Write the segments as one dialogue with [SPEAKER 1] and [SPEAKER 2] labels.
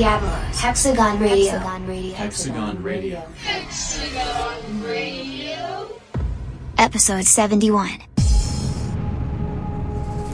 [SPEAKER 1] Don Diablo, Hexagon Radio.
[SPEAKER 2] Hexagon Radio. Hexagon Radio. Hexagon
[SPEAKER 1] Radio. Episode 71.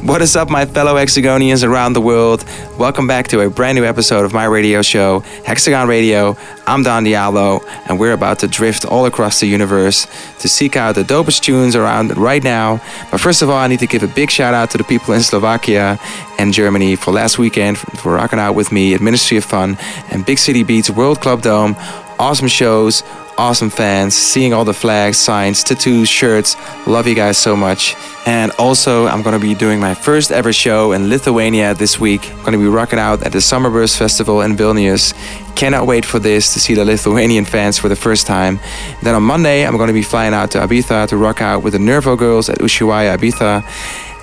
[SPEAKER 3] What is up, my fellow Hexagonians around the world? Welcome back to a brand new episode of my radio show, Hexagon Radio. I'm Don Diablo, and we're about to drift all across the universe to seek out the dopest tunes around right now. But first of all, I need to give a big shout out to the people in Slovakia and Germany for last weekend for rocking out with me at Ministry of Fun and Big City Beats World Club Dome. Awesome shows, awesome fans, seeing all the flags, signs, tattoos, shirts. Love you guys so much. And also, I'm gonna be doing my first ever show in Lithuania this week. I'm gonna be rocking out at the Summerburst Festival in Vilnius. Cannot wait for this to see the Lithuanian fans for the first time. Then on Monday, I'm gonna be flying out to Ibiza to rock out with the Nervo girls at Ushuaia Ibiza.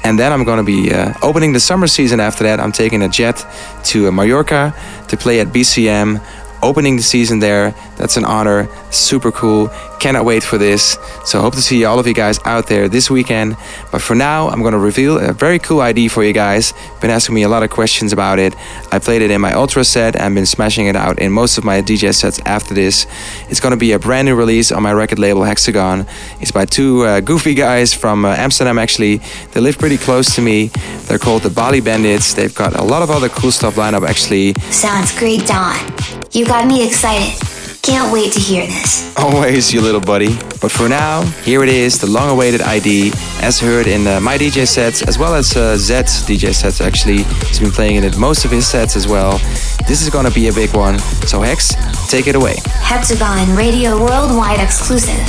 [SPEAKER 3] And then I'm going to be uh, opening the summer season after that. I'm taking a jet to uh, Mallorca to play at BCM opening the season there. That's an honor. Super cool. Cannot wait for this. So hope to see all of you guys out there this weekend. But for now, I'm going to reveal a very cool ID for you guys. Been asking me a lot of questions about it. I played it in my Ultra set and been smashing it out in most of my DJ sets after this. It's going to be a brand new release on my record label Hexagon. It's by two uh, goofy guys from uh, Amsterdam actually. They live pretty close to me. They're called the Bali Bandits. They've got a lot of other cool stuff lined up actually.
[SPEAKER 1] Sounds great, Don. You got me excited. Can't wait to hear this.
[SPEAKER 3] Always, you little buddy. But for now, here it is, the long awaited ID, as heard in uh, my DJ sets, as well as uh, Zedd's DJ sets actually. He's been playing in it most of his sets as well. This is gonna be a big one. So, Hex, take it away.
[SPEAKER 1] Hexagon Radio Worldwide Exclusive.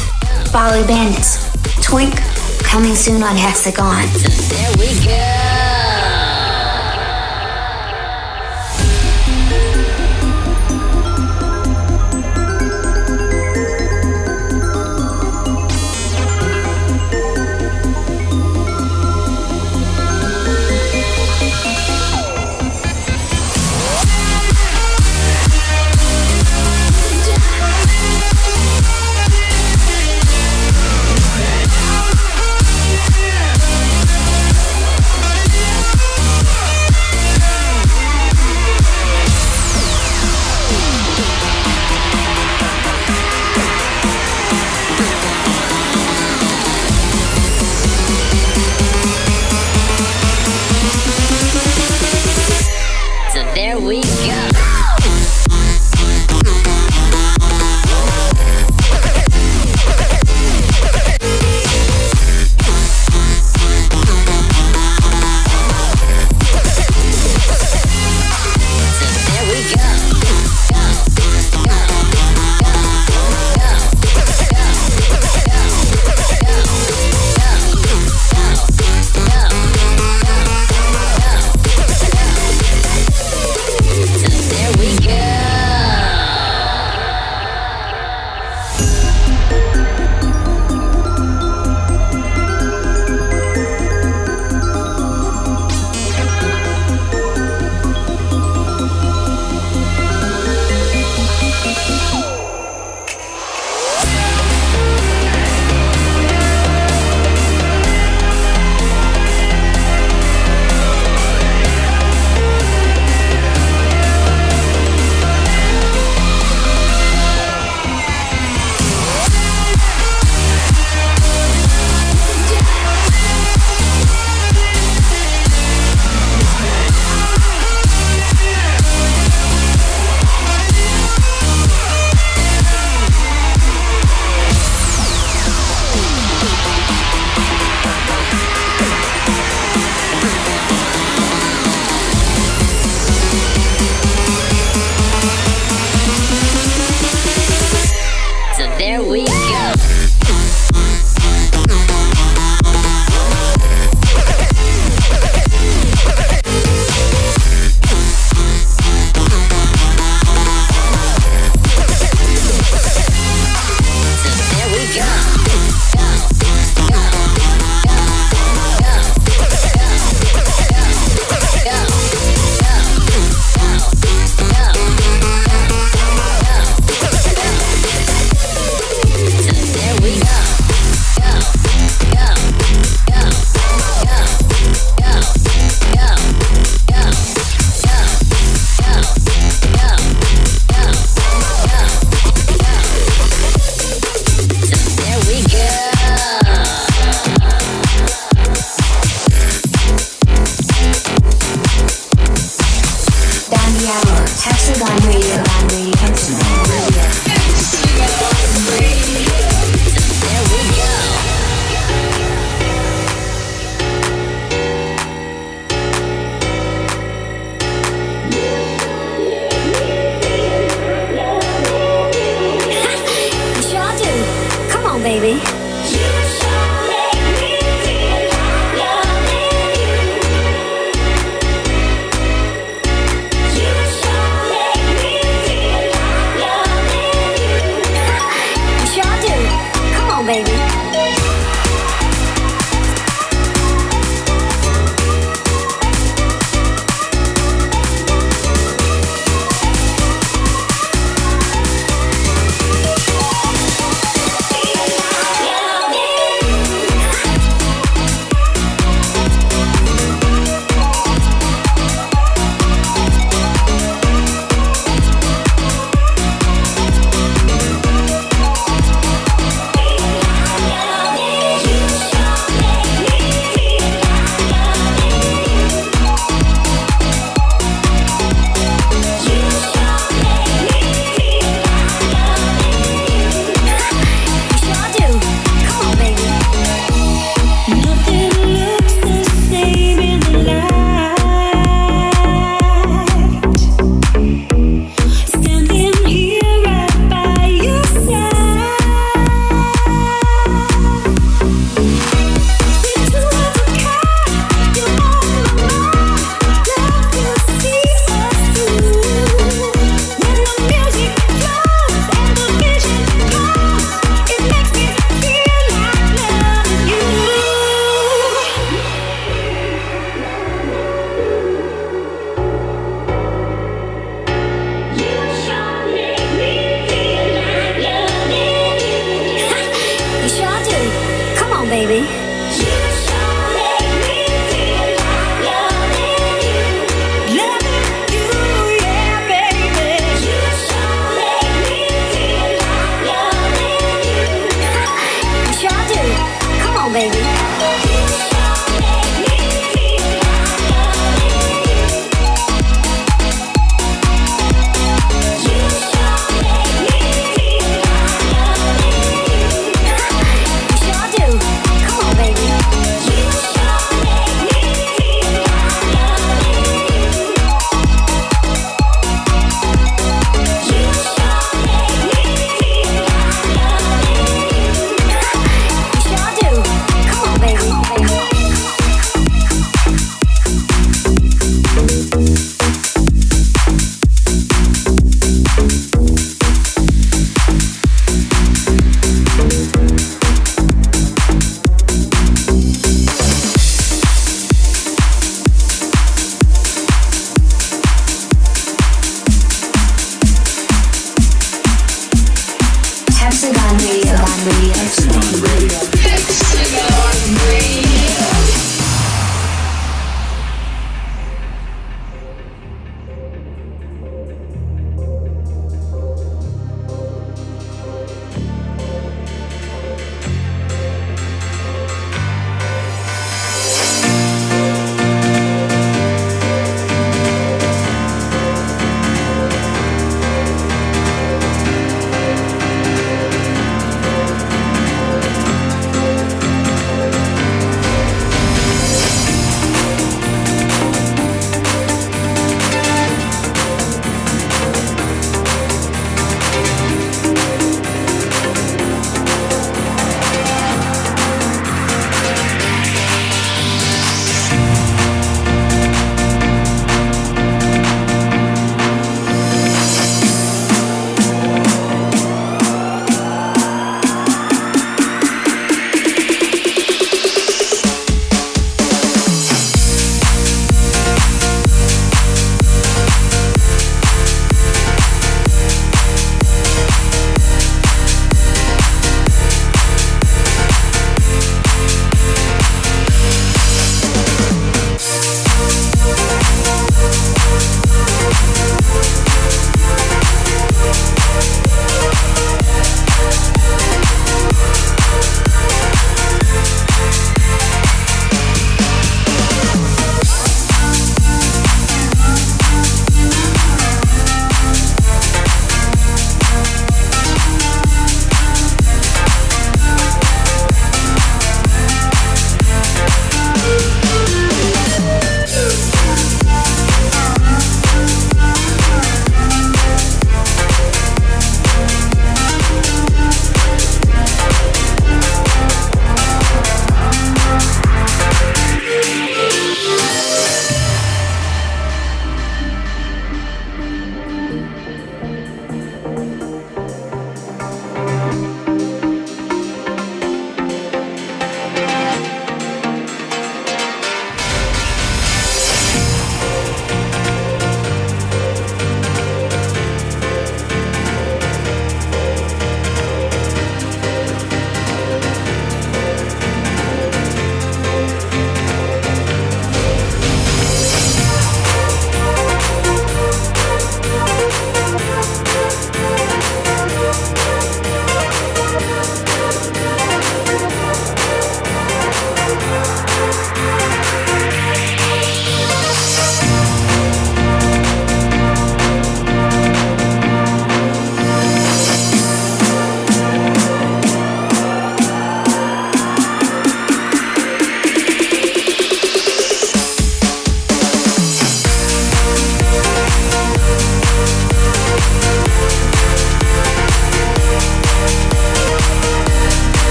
[SPEAKER 1] Bali Bandits. Twink, coming soon on Hexagon.
[SPEAKER 2] There we go.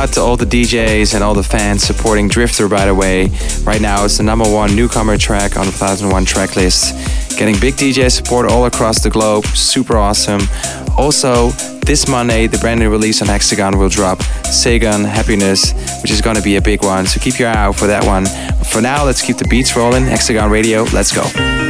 [SPEAKER 4] Out to all the DJs and all the fans supporting Drifter, by the way. Right now, it's the number one newcomer track on the 2001 track list. Getting big DJ support all across the globe, super awesome. Also, this Monday, the brand new release on Hexagon will drop, Sagan Happiness, which is gonna be a big one, so keep your eye out for that one. For now, let's keep the beats rolling. Hexagon Radio, let's go.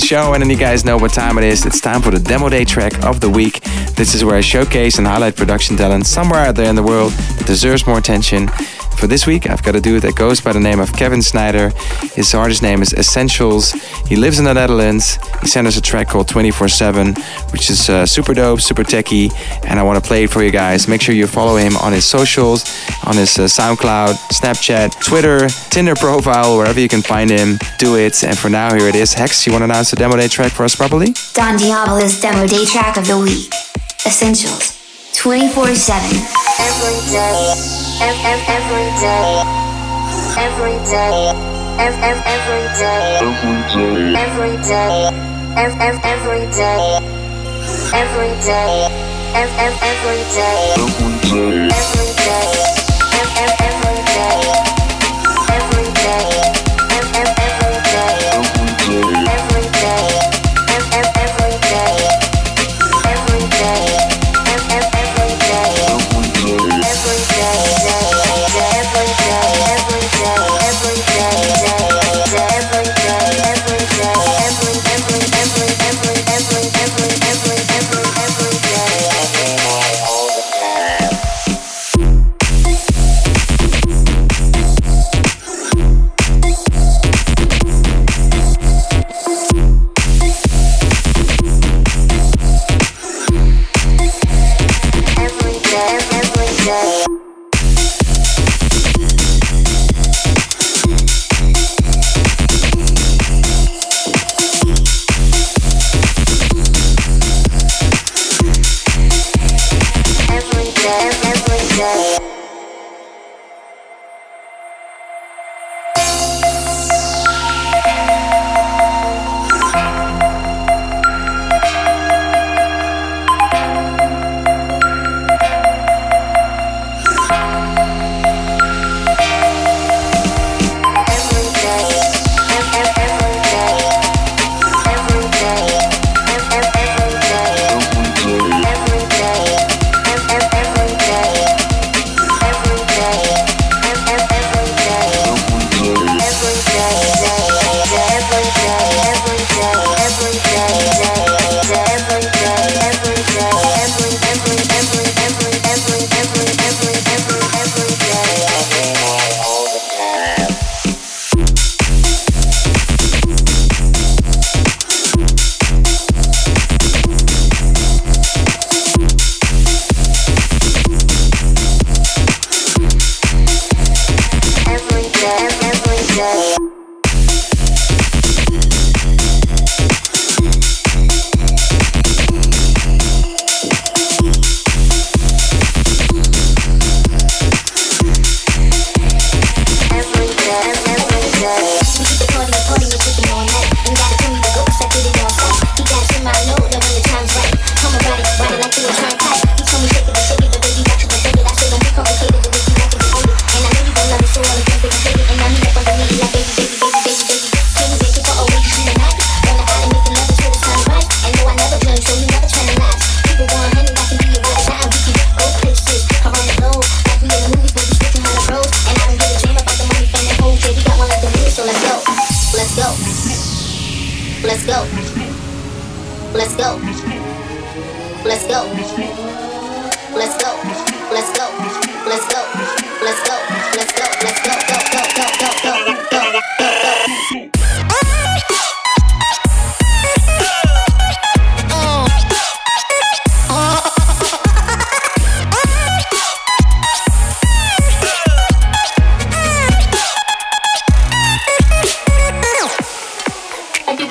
[SPEAKER 3] the show, and then you guys know what time it is. It's time for the demo day track of the week. This is where I showcase and highlight production talent somewhere out there in the world that deserves more attention. For this week, I've got a dude that goes by the name of Kevin Snyder. His artist name is Essentials. He lives in the Netherlands. He sent us a track called 24 7, which is uh, super dope, super techie, and I want to play it for you guys. Make sure you follow him on his socials, on his uh, SoundCloud, Snapchat, Twitter, Tinder profile, wherever you can find him. Do it. And for now, here it is. Hex, you want to announce the demo day track for us properly?
[SPEAKER 1] Don Diablo's demo day track of the week. Essentials 24 7.
[SPEAKER 5] Every day. Every, every day. Every day. Every, every day. Every day. Every, every day. Every day.
[SPEAKER 6] Every day. Every day. Every day. Every day.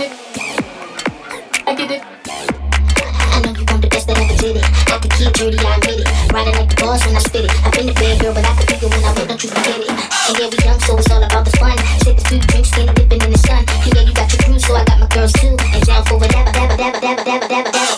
[SPEAKER 6] I did it. I know you want the best that ever did it. I could keep dirty, I'm with it. Riding like the boss when I spit it. I've been a bad girl, but I can figure when I went, don't you forget it. And yeah, we young, so it's all about the fun. Sip few drinks, skin dipping in the sun. Yeah, you got your crew, so I got my girls too. And down for whatever, dabba, dabba, dabba, dabba, dabba, dabba,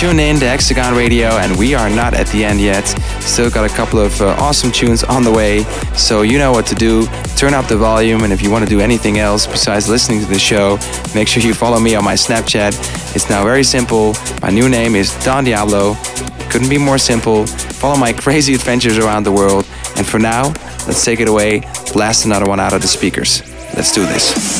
[SPEAKER 7] Tuned in to Hexagon Radio, and we are not at the end yet. Still got a couple of uh, awesome tunes on the way, so you know what to do. Turn up the volume, and if you want to do anything else besides listening to the show, make sure you follow me on my Snapchat. It's now very simple. My new name is Don Diablo. Couldn't be more simple. Follow my crazy adventures around the world. And for now, let's take it away. Blast another one out of the speakers. Let's do this.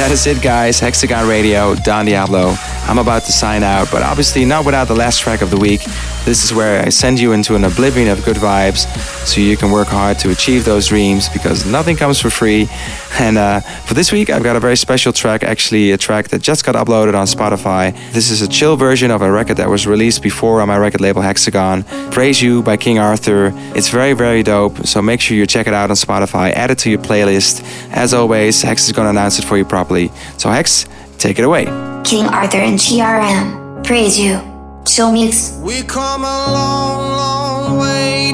[SPEAKER 3] That is it, guys. Hexagon Radio, Don Diablo. I'm about to sign out, but obviously not without the last track of the week. This is where I send you into an oblivion of good vibes so you can work hard to achieve those dreams because nothing comes for free. And uh, for this week, I've got a very special track, actually, a track that just got uploaded on Spotify. This is a chill version of a record that was released before on my record label Hexagon. Praise You by King Arthur. It's very, very dope, so make sure you check it out on Spotify, add it to your playlist. As always, Hex is going to announce it for you properly. So, Hex, take it away.
[SPEAKER 1] King Arthur and TRM. Praise you. Chill mix.
[SPEAKER 7] We come a long, long way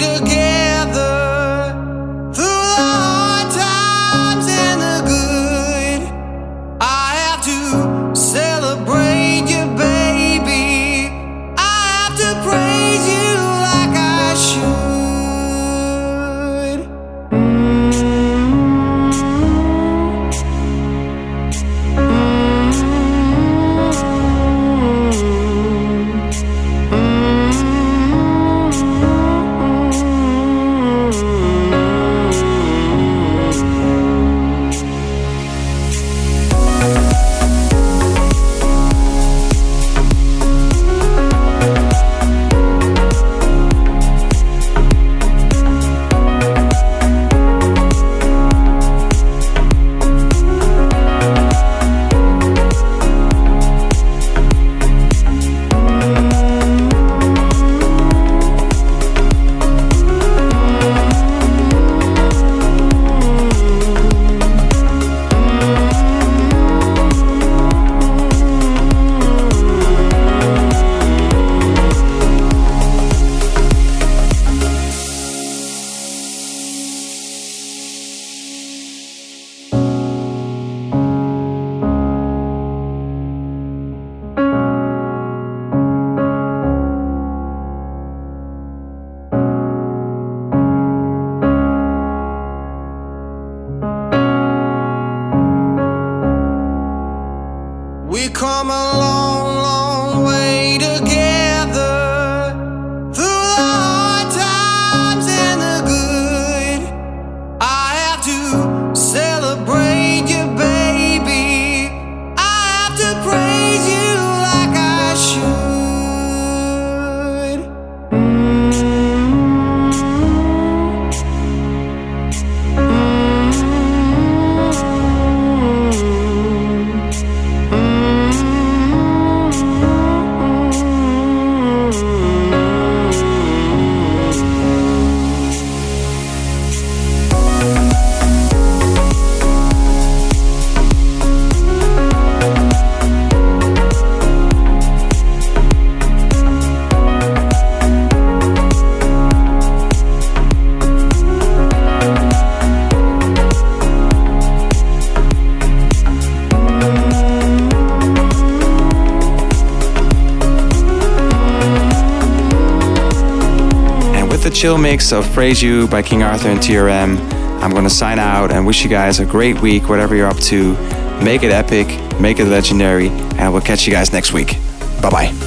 [SPEAKER 3] chill mix of Praise You by King Arthur and TRM, I'm going to sign out and wish you guys a great week, whatever you're up to. Make it epic, make it legendary, and we'll catch you guys next week. Bye bye.